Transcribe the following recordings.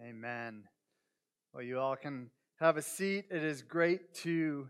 Amen. Well, you all can have a seat. It is great to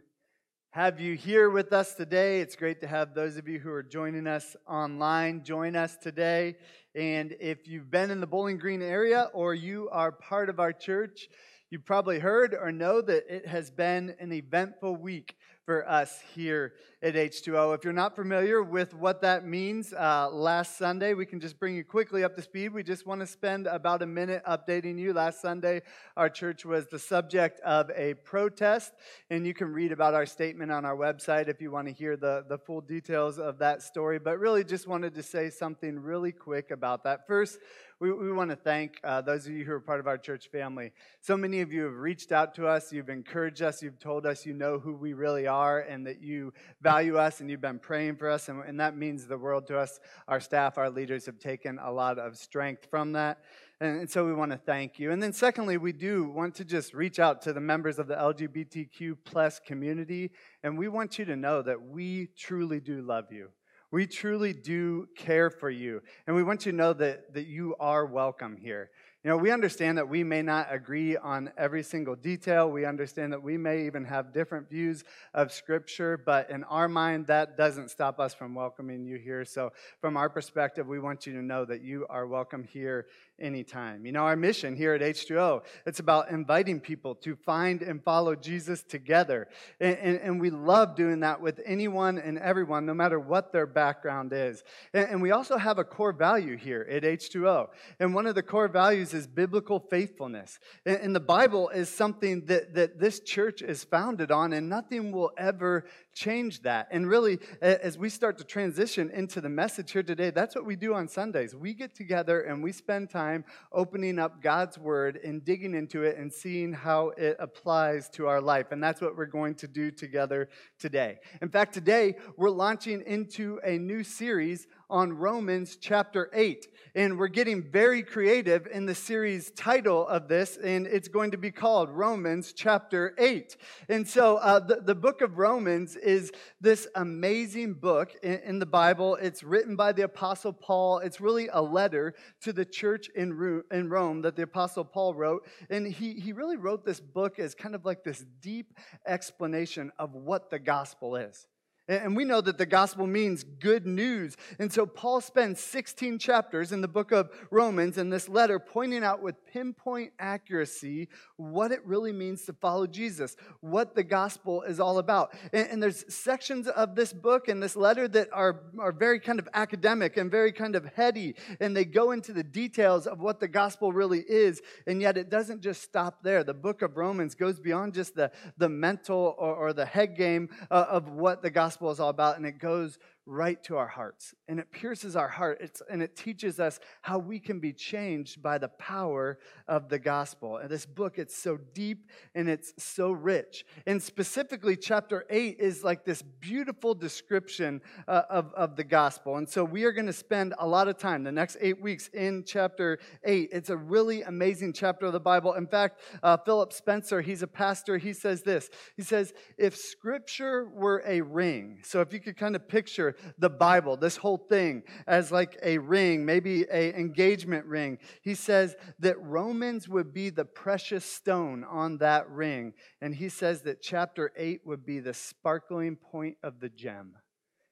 have you here with us today. It's great to have those of you who are joining us online join us today. And if you've been in the Bowling Green area or you are part of our church, you probably heard or know that it has been an eventful week for us here at H2O. If you're not familiar with what that means, uh, last Sunday, we can just bring you quickly up to speed. We just want to spend about a minute updating you. Last Sunday, our church was the subject of a protest, and you can read about our statement on our website if you want to hear the, the full details of that story. But really, just wanted to say something really quick about that. First, we, we want to thank uh, those of you who are part of our church family. So many of you have reached out to us, you've encouraged us, you've told us you know who we really are and that you value us and you've been praying for us, and, and that means the world to us. Our staff, our leaders have taken a lot of strength from that. And, so we want to thank you. And then secondly, we do want to just reach out to the members of the LGBTQ plus community, and we want you to know that we truly do love you. We truly do care for you. And we want you to know that, that you are welcome here. You know, we understand that we may not agree on every single detail. We understand that we may even have different views of Scripture, but in our mind, that doesn't stop us from welcoming you here. So, from our perspective, we want you to know that you are welcome here anytime. You know, our mission here at H2O, it's about inviting people to find and follow Jesus together. And, and, and we love doing that with anyone and everyone, no matter what their background is. And, and we also have a core value here at H2O. And one of the core values is biblical faithfulness. And, the Bible is something that, that this church is founded on, and nothing will ever change that. And really, as we start to transition into the message here today, that's what we do on Sundays. We get together and we spend time opening up God's Word and digging into it and seeing how it applies to our life. And that's what we're going to do together today. In fact, today we're launching into a new series on Romans chapter 8. And we're getting very creative in the series title of this, and it's going to be called Romans chapter 8. And so uh, the, the book of Romans is this amazing book in, in, the Bible. It's written by the Apostle Paul. It's really a letter to the church in, Ru- in Rome that the Apostle Paul wrote. And he, he really wrote this book as kind of like this deep explanation of what the gospel is. And we know that the gospel means good news. And so Paul spends 16 chapters in the book of Romans in this letter pointing out with pinpoint accuracy what it really means to follow Jesus, what the gospel is all about. And, and there's sections of this book and this letter that are, are very kind of academic and very kind of heady, and they go into the details of what the gospel really is. And yet it doesn't just stop there. The book of Romans goes beyond just the, the mental or, or the head game uh, of what the gospel gospel is all about, and it goes right to our hearts and it pierces our heart. It's, and it teaches us how we can be changed by the power of the gospel. And this book it's so deep and it's so rich. And specifically chapter 8 is like this beautiful description uh, of, of the gospel. And so we are going to spend a lot of time the next eight weeks in chapter 8 it's a really amazing chapter of the bible. In fact uh, philip spener he's a pastor he says this. He says if scripture were a ring so if you could kind of picture the Bible, this whole thing, as like a ring, maybe a engagement ring. He says that Romans would be the precious stone on that ring. And he says that chapter 8 would be the sparkling point of the gem.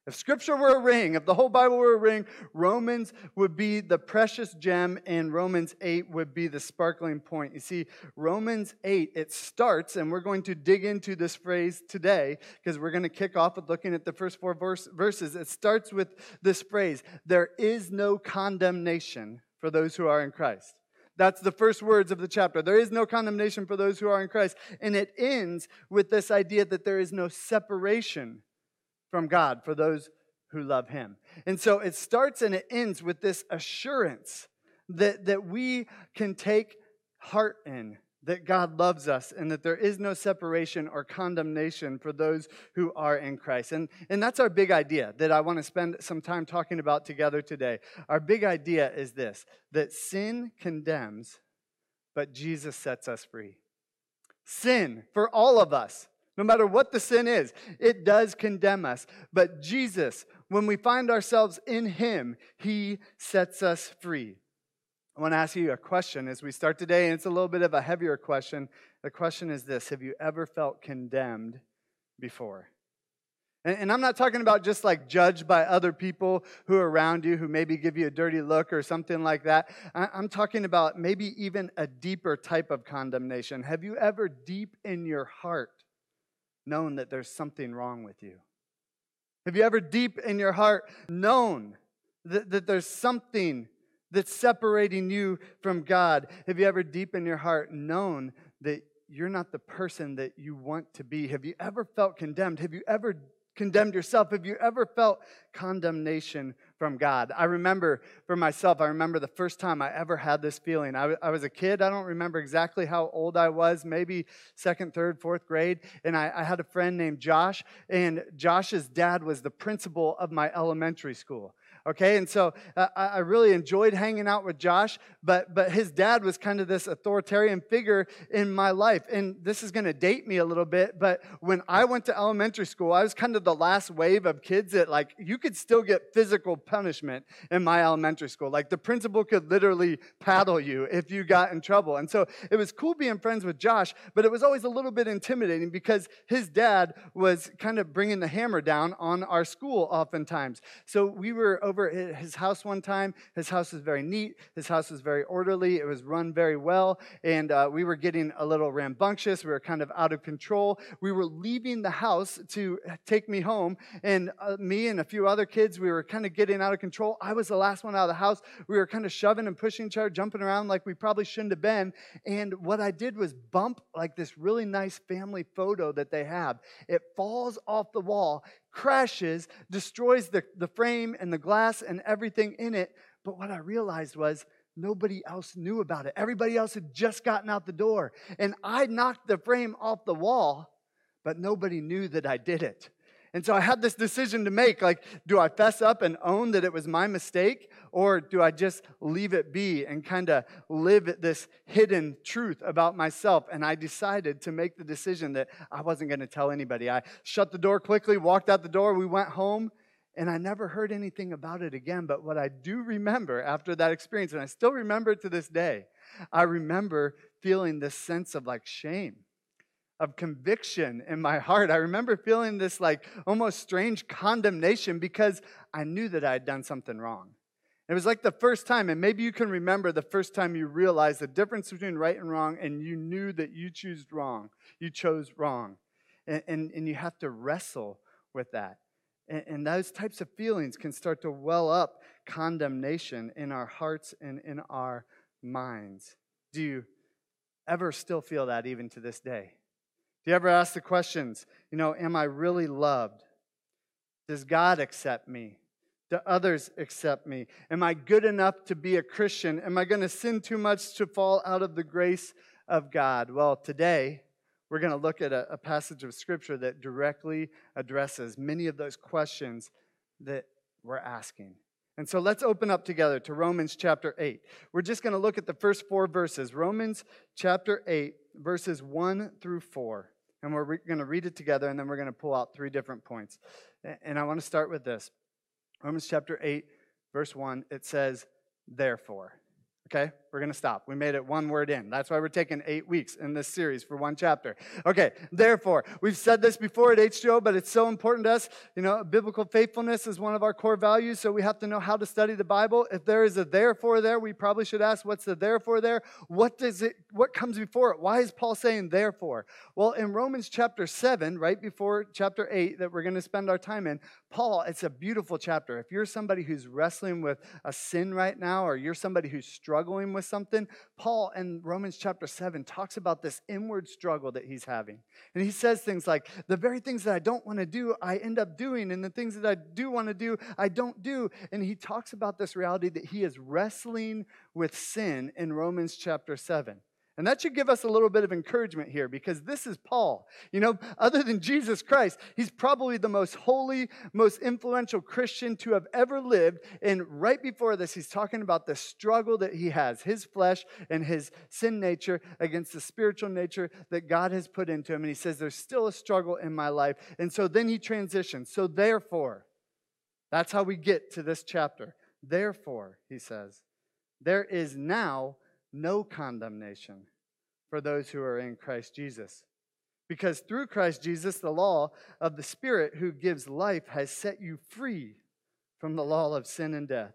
If scripture were a ring, if the whole Bible were a ring, Romans would be the precious gem and Romans 8 would be the sparkling point. You see, Romans 8, it starts, and we're going to dig into this phrase today because we're going to kick off with looking at the first four verse, verses. It starts with this phrase There is no condemnation for those who are in Christ. That's the first words of the chapter. There is no condemnation for those who are in Christ. And it ends with this idea that there is no separation from God for those who love Him. And so it starts and it ends with this assurance that, that we can take heart in that God loves us and that there is no separation or condemnation for those who are in Christ. And, and that's our big idea that I want to spend some time talking about together today. Our big idea is this that sin condemns, but Jesus sets us free. Sin for all of us no matter what the sin is, it does condemn us. But Jesus, when we find ourselves in Him, He sets us free. I want to ask you a question as we start today, and it's a little bit of a heavier question. The question is this Have you ever felt condemned before? And, I'm not talking about just like judged by other people who are around you who maybe give you a dirty look or something like that. I'm talking about maybe even a deeper type of condemnation. Have you ever, deep in your heart, known that there's something wrong with you? Have you ever, deep in your heart, known that, that there's something that's separating you from God? Have you ever, deep in your heart, known that you're not the person that you want to be? Have you ever felt condemned? Have you ever condemned yourself? Have you ever felt condemnation from God? I remember for myself, I remember the first time I ever had this feeling. I, I was a kid. I don't remember exactly how old I was, maybe second, third, fourth grade. And I, I had a friend named Josh, and Josh's dad was the principal of my elementary school okay? And so uh, i really enjoyed hanging out with josh but but his dad was kind of this authoritarian figure in my life. And this is going to date me a little bit but when i went to elementary school i was kind of the last wave of kids that like you could still get physical punishment in my elementary school. Like the principal could literally paddle you if you got in trouble. And so it was cool being friends with josh but it was always a little bit intimidating because his dad was kind of bringing the hammer down on our school oftentimes. So we were over over his house one time. His house was very neat. His house was very orderly. It was run very well. And uh, we were getting a little rambunctious. We were kind of out of control. We were leaving the house to take me home. And uh, me and a few other kids, we were kind of getting out of control. I was the last one out of the house. We were kind of shoving and pushing each other, jumping around like we probably shouldn't have been. And what I did was bump like this really nice family photo that they have. It falls off the wall, crashes, destroys the, the frame and the glass and everything in it. But what I realized was nobody else knew about it. Everybody else had just gotten out the door. And I knocked the frame off the wall, but nobody knew that I did it. And so I had this decision to make like, do I fess up and own that it was my mistake? Or do I just leave it be and kind of live this hidden truth about myself? And I decided to make the decision that I wasn't going to tell anybody. I shut the door quickly, walked out the door, we went home, and I never heard anything about it again. But what I do remember after that experience, and I still remember it to this day, I remember feeling this sense of like shame of conviction in my heart. I remember feeling this like almost strange condemnation because I knew that I had done something wrong. It was like the first time, and maybe you can remember the first time you realized the difference between right and wrong, and you knew that you chose wrong. You chose wrong. And, and, and you have to wrestle with that. And, and those types of feelings can start to well up condemnation in our hearts and in our minds. Do you ever still feel that even to this day? Do you ever ask the questions, you know, am I really loved? Does God accept me? Do others accept me? Am I good enough to be a Christian? Am I going to sin too much to fall out of the grace of God? Well, today we're going to look at a, a passage of Scripture that directly addresses many of those questions that we're asking. And so let's open up together to Romans chapter 8. We're just going to look at the first four verses Romans chapter 8, verses 1 through 4 and we're re- going to read it together, and then we're going to pull out three different points. And I want to start with this Romans chapter 8, verse 1, it says, Therefore. Okay, we're going to stop. We made it one word in. That's why we're taking eight weeks in this series for one chapter. Okay, therefore, we've said this before at H2O, but it's so important to us. You know, biblical faithfulness is one of our core values, so we have to know how to study the Bible. If there is a therefore there, we probably should ask, what's the therefore there? What does it, what comes before it? Why is Paul saying therefore? Well, in Romans chapter 7, right before chapter 8 that we're going to spend our time in, Paul, it's a beautiful chapter. If you're somebody who's wrestling with a sin right now, or you're somebody who's struggling with something, Paul in Romans chapter 7 talks about this inward struggle that he's having. And he says things like, The very things that I don't want to do, I end up doing, and the things that I do want to do, I don't do. And he talks about this reality that he is wrestling with sin in Romans chapter 7. And that should give us a little bit of encouragement here because this is Paul. You know, other than Jesus Christ, he's probably the most holy, most influential Christian to have ever lived. And right before this, he's talking about the struggle that he has his flesh and his sin nature against the spiritual nature that God has put into him. And he says, There's still a struggle in my life. And so then he transitions. So therefore, that's how we get to this chapter. Therefore, he says, there is now no condemnation for those who are in Christ Jesus. Because through Christ Jesus, the law of the Spirit who gives life has set you free from the law of sin and death.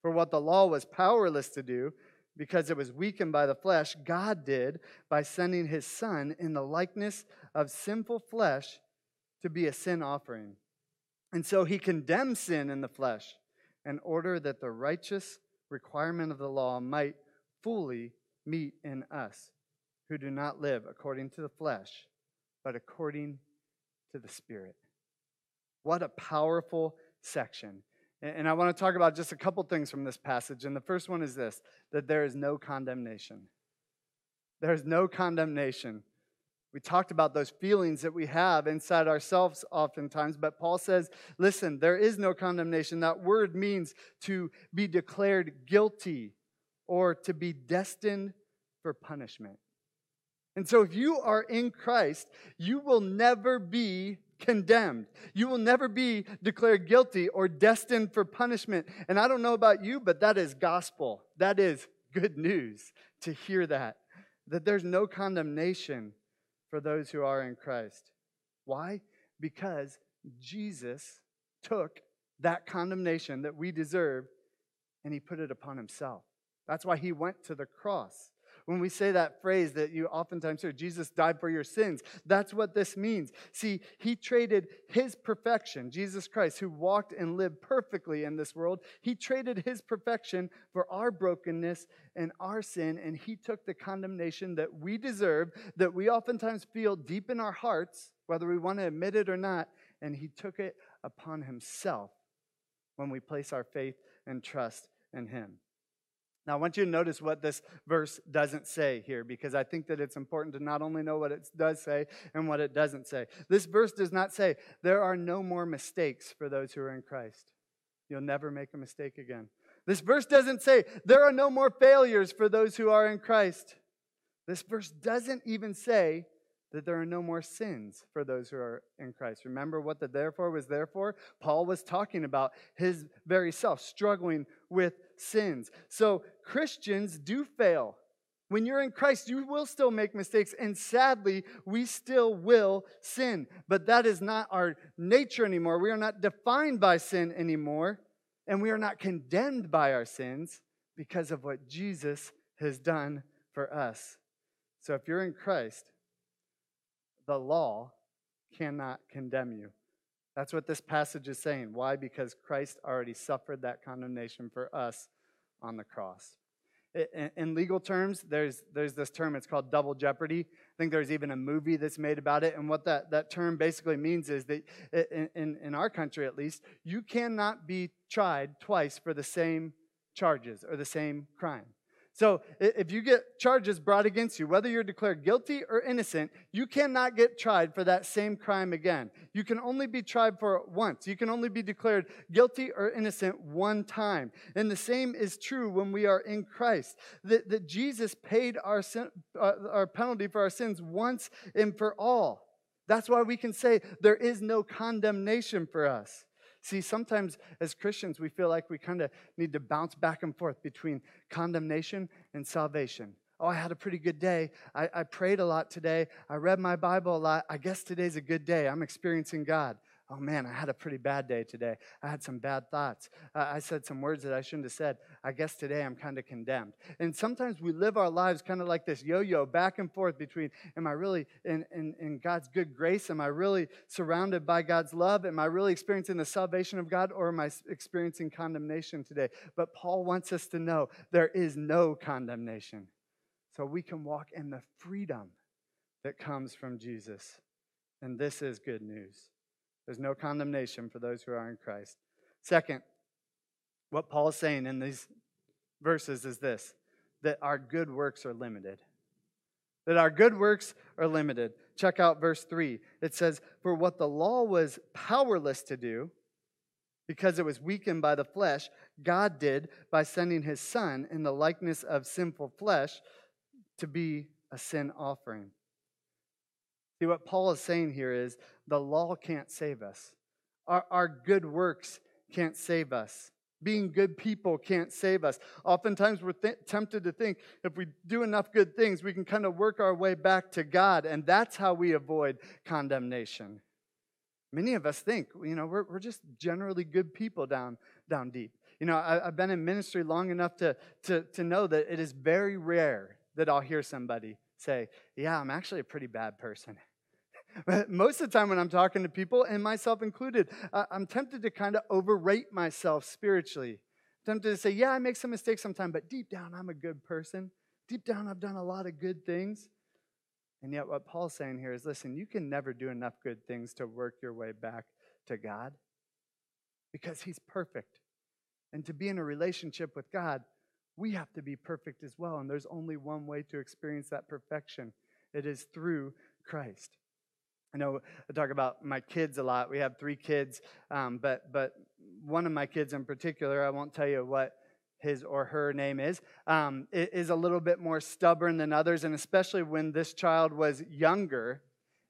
For what the law was powerless to do, because it was weakened by the flesh, God did by sending his Son in the likeness of sinful flesh to be a sin offering. And so he condemned sin in the flesh in order that the righteous requirement of the law might fully meet in us who do not live according to the flesh, but according to the Spirit. What a powerful section. And I want to talk about just a couple things from this passage. And the first one is this that there is no condemnation. There is no condemnation. We talked about those feelings that we have inside ourselves oftentimes, but Paul says, listen, there is no condemnation. That word means to be declared guilty or to be destined for punishment. And so, if you are in Christ, you will never be condemned. You will never be declared guilty or destined for punishment. And I don't know about you, but that is gospel. That is good news to hear that, that there's no condemnation for those who are in Christ. Why? Because Jesus took that condemnation that we deserve and he put it upon himself. That's why he went to the cross. When we say that phrase that you oftentimes hear, Jesus died for your sins, that's what this means. See, he traded his perfection, Jesus Christ, who walked and lived perfectly in this world, he traded his perfection for our brokenness and our sin, and he took the condemnation that we deserve, that we oftentimes feel deep in our hearts, whether we want to admit it or not, and he took it upon himself when we place our faith and trust in him. Now, I want you to notice what this verse doesn't say here because I think that it's important to not only know what it does say and what it doesn't say. This verse does not say, There are no more mistakes for those who are in Christ. You'll never make a mistake again. This verse doesn't say, There are no more failures for those who are in Christ. This verse doesn't even say, that there are no more sins for those who are in Christ. Remember what the therefore was there for? Paul was talking about his very self struggling with sins. So Christians do fail. When you're in Christ, you will still make mistakes, and sadly, we still will sin. But that is not our nature anymore. We are not defined by sin anymore, and we are not condemned by our sins because of what Jesus has done for us. So if you're in Christ, the law cannot condemn you. That's what this passage is saying. Why? Because Christ already suffered that condemnation for us on the cross. In legal terms, there's, there's this term, it's called double jeopardy. I think there's even a movie that's made about it. And what that, that term basically means is that, in, in, in our country at least, you cannot be tried twice for the same charges or the same crime. So if you get charges brought against you, whether you're declared guilty or innocent, you cannot get tried for that same crime again. You can only be tried for it once. You can only be declared guilty or innocent one time. And the same is true when we are in Christ. That, that Jesus paid our, sin, uh, our penalty for our sins once and for all. That's why we can say there is no condemnation for us. See, sometimes as Christians, we feel like we kind of need to bounce back and forth between condemnation and salvation. Oh, I had a pretty good day. I, I prayed a lot today. I read my Bible a lot. I guess today's a good day. I'm experiencing God oh man, I had a pretty bad day today. I had some bad thoughts. I said some words that I shouldn't have said. I guess today I'm kind of condemned. And sometimes we live our lives kind of like this yo yo back and forth between, am I really in, in, in God's good grace? Am I really surrounded by God's love? Am I really experiencing the salvation of God or am I experiencing condemnation today? But Paul wants us to know there is no condemnation. So we can walk in the freedom that comes from Jesus. And this is good news. There's no condemnation for those who are in Christ. Second, what Paul is saying in these verses is this that our good works are limited. That our good works are limited. Check out verse 3. It says, For what the law was powerless to do, because it was weakened by the flesh, God did by sending his Son in the likeness of sinful flesh to be a sin offering. See, what Paul is saying here is the law can't save us, our, our good works can't save us. being good people can't save us. Oftentimes, we're th- tempted to think if we do enough good things, we can kind of work our way back to God, and that's how we avoid condemnation. Many of us think, you know, we're, we're just generally good people down, down deep. You know, I, have been in ministry long enough to, to, to know that it is very rare that I'll hear somebody say, Yeah, I'm actually a pretty bad person. Most of the time, when I'm talking to people, and myself included, uh, I'm tempted to kind of overrate myself spiritually. I'm tempted to say, Yeah, I make some mistakes sometimes, but deep down, I'm a good person. Deep down, I've done a lot of good things. And yet, what Paul's saying here is listen, you can never do enough good things to work your way back to God because He's perfect. And to be in a relationship with God, we have to be perfect as well. And there's only one way to experience that perfection it is through Christ. I know I talk about my kids a lot. We have three kids, um, but but one of my kids in particular, I won't tell you what his or her name is, um, is a little bit more stubborn than others, and especially when this child was younger,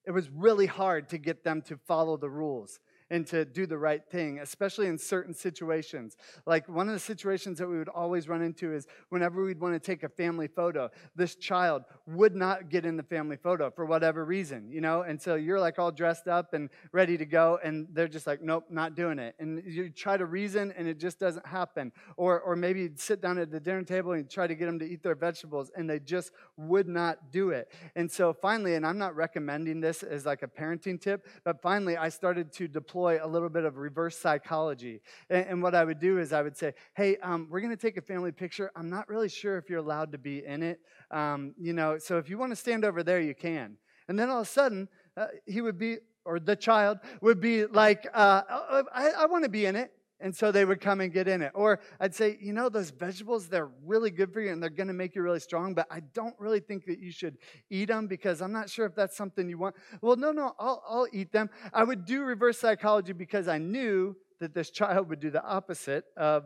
it was really hard to get them to follow the rules and to do the right thing, especially in certain situations. Like one of the situations that we would always run into is whenever we'd want to take a family photo, this child would not get in the family photo for whatever reason, you know? And so you're like all dressed up and ready to go, and they're just like, nope, not doing it. And you try to reason, and it just doesn't happen. Or, or maybe you'd sit down at the dinner table and try to get them to eat their vegetables, and they just would not do it. And so finally, and I'm not recommending this as like a parenting tip, but finally I started to deploy employ a little bit of reverse psychology. And, and what I would do is I would say, hey, um, we're going to take a family picture. I'm not really sure if you're allowed to be in it. Um, you know, so if you want to stand over there, you can. And then all of a sudden, uh, he would be, or the child would be like, uh, uh I, I want to be in it. And so they would come and get in it. Or I'd say, you know, those vegetables, they're really good for you and they're going to make you really strong, but I don't really think that you should eat them because I'm not sure if that's something you want. Well, no, no, I'll, I'll eat them. I would do reverse psychology because I knew that this child would do the opposite of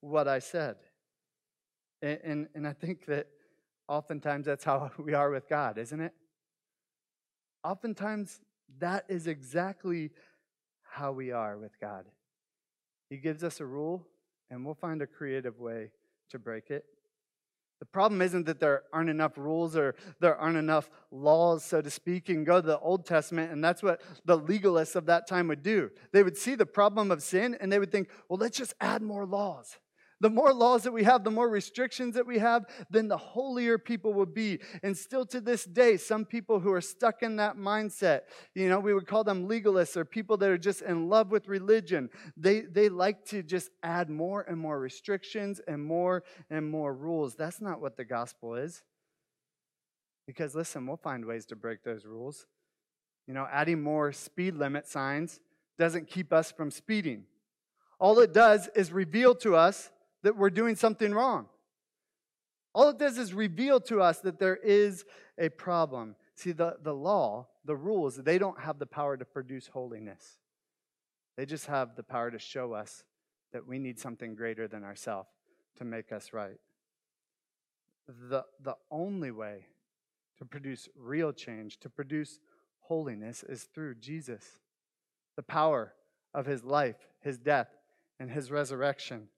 what I said. And, and, and I think that oftentimes that's how we are with God, isn't it? Oftentimes, that is exactly how we are with God. He gives us a rule, and we'll find a creative way to break it. The problem isn't that there aren't enough rules or there aren't enough laws, so to speak. You can go to the Old Testament, and that's what the legalists of that time would do. They would see the problem of sin, and they would think, well, let's just add more laws. The more laws that we have, the more restrictions that we have, then the holier people will be. And still to this day, some people who are stuck in that mindset, you know, we would call them legalists or people that are just in love with religion. They, they like to just add more and more restrictions and more and more rules. That's not what the gospel is. Because listen, we'll find ways to break those rules. You know, adding more speed limit signs doesn't keep us from speeding. All it does is reveal to us that we're doing something wrong. All it does is reveal to us that there is a problem. See, the, the law, the rules, they don't have the power to produce holiness. They just have the power to show us that we need something greater than ourselves to make us right. The, the only way to produce real change, to produce holiness, is through Jesus. The power of his life, his death, and his resurrection.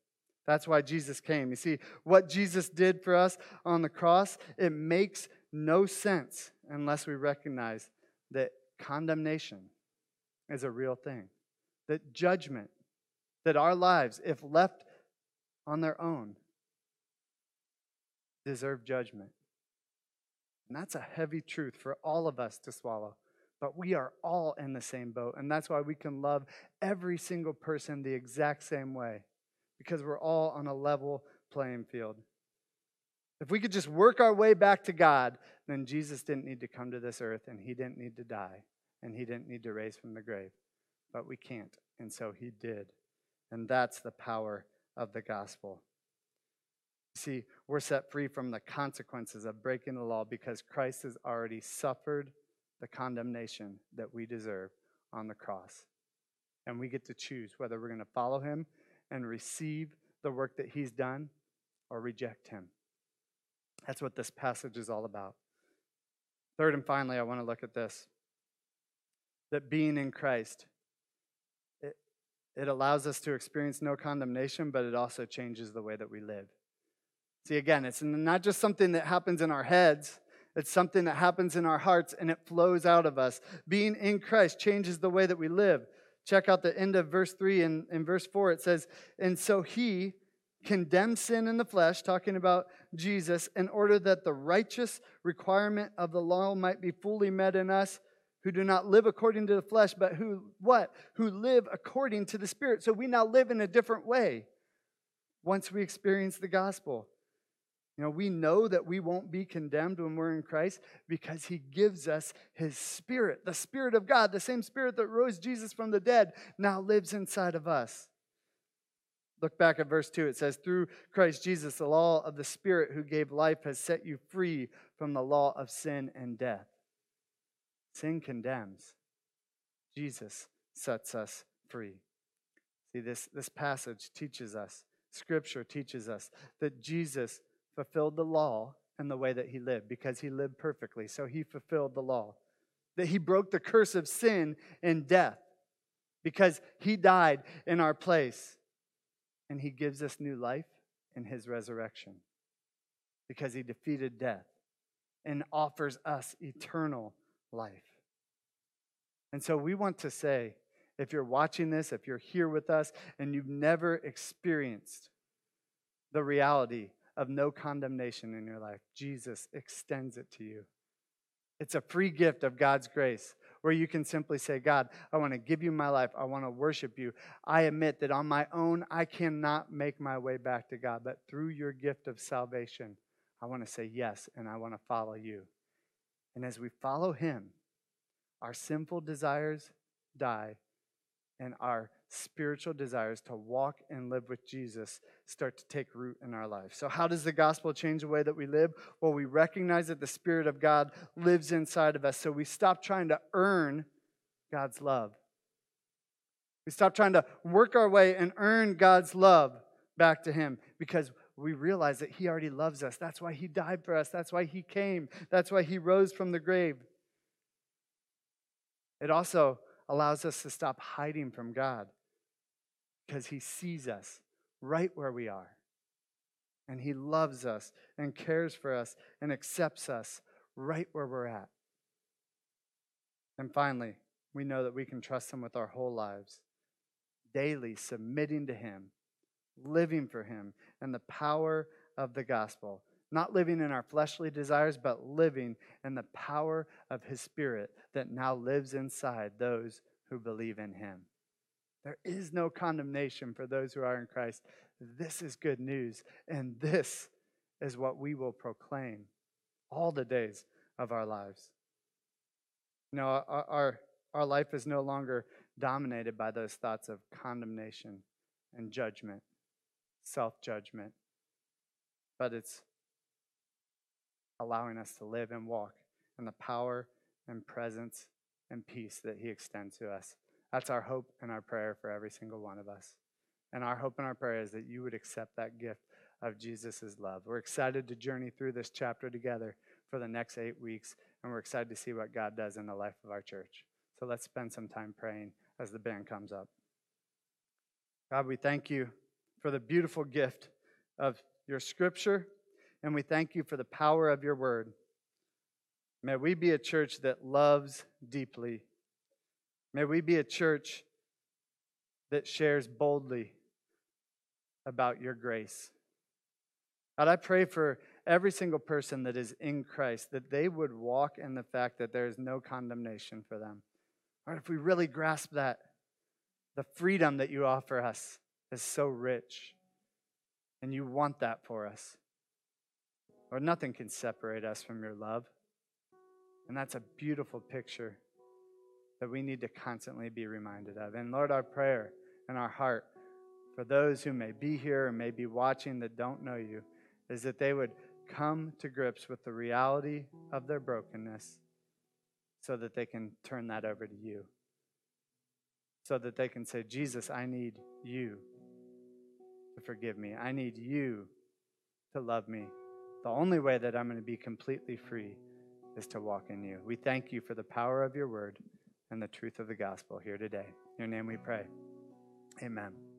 That's why Jesus came. You see, what Jesus did for us on the cross, it makes no sense unless we recognize that condemnation is a real thing, that judgment, that our lives, if left on their own, deserve judgment. And that's a heavy truth for all of us to swallow. But we are all in the same boat. And that's why we can love every single person the exact same way because we're all on a level playing field. If we could just work our way back to God, then Jesus didn't need to come to this earth and he didn't need to die and he didn't need to raise from the grave. But we can't, and so he did. And that's the power of the gospel. See, we're set free from the consequences of breaking the law because Christ has already suffered the condemnation that we deserve on the cross. And we get to choose whether we're going to follow him and receive the work that he's done or reject him. That's what this passage is all about. Third and finally, I want to look at this that being in Christ, it, it allows us to experience no condemnation, but it also changes the way that we live. See, again, it's not just something that happens in our heads, it's something that happens in our hearts and it flows out of us. Being in Christ changes the way that we live. Check out the end of verse 3 and in verse 4. It says, And so he condemned sin in the flesh, talking about Jesus, in order that the righteous requirement of the law might be fully met in us who do not live according to the flesh, but who what? Who live according to the Spirit. So we now live in a different way once we experience the gospel. You know, we know that we won't be condemned when we're in Christ because he gives us his spirit. The spirit of God, the same spirit that rose Jesus from the dead, now lives inside of us. Look back at verse 2. It says, Through Christ Jesus, the law of the Spirit who gave life has set you free from the law of sin and death. Sin condemns, Jesus sets us free. See, this, this passage teaches us, Scripture teaches us that Jesus fulfilled the law in the way that he lived because he lived perfectly. So he fulfilled the law. That he broke the curse of sin and death because he died in our place. And he gives us new life in his resurrection because he defeated death and offers us eternal life. And so we want to say, if you're watching this, if you're here with us, and you've never experienced the reality of no condemnation in your life. Jesus extends it to you. It's a free gift of God's grace where you can simply say, God, I want to give you my life. I want to worship you. I admit that on my own, I cannot make my way back to God, but through your gift of salvation, I want to say yes and I want to follow you. And as we follow Him, our sinful desires die and our spiritual desires to walk and live with Jesus start to take root in our lives. So, how does the gospel change the way that we live? Well, we recognize that the Spirit of God lives inside of us. So, we stop trying to earn God's love. We stop trying to work our way and earn God's love back to Him because we realize that He already loves us. That's why He died for us. That's why He came. That's why He rose from the grave. It also allows us to stop hiding from God because He sees us right where we are. And He loves us and cares for us and accepts us right where we're at. And finally, we know that we can trust Him with our whole lives, daily submitting to Him, living for Him, and the power of the gospel. Not living in our fleshly desires, but living in the power of His Spirit that now lives inside those who believe in Him. There is no condemnation for those who are in Christ. This is good news, and this is what we will proclaim all the days of our lives. You know, our, our, our life is no longer dominated by those thoughts of condemnation and judgment, self judgment, but it's allowing us to live and walk in the power and presence and peace that He extends to us. That's our hope and our prayer for every single one of us. And our hope and our prayer is that you would accept that gift of Jesus' love. We're excited to journey through this chapter together for the next eight weeks, and we're excited to see what God does in the life of our church. So let's spend some time praying as the band comes up. God, we thank you for the beautiful gift of your scripture, and we thank you for the power of your word. May we be a church that loves deeply May we be a church that shares boldly about your grace. God, I pray for every single person that is in Christ that they would walk in the fact that there is no condemnation for them. Lord, if we really grasp that, the freedom that you offer us is so rich, and you want that for us. Lord, nothing can separate us from your love. And that's a beautiful picture that we need to constantly be reminded of. And Lord, our prayer and our heart for those who may be here and may be watching that don't know you is that they would come to grips with the reality of their brokenness so that they can turn that over to you. So that they can say, Jesus, I need you to forgive me. I need you to love me. The only way that I'm going to be completely free is to walk in you. We thank you for the power of your word and the truth of the gospel here today. In your name we pray. Amen.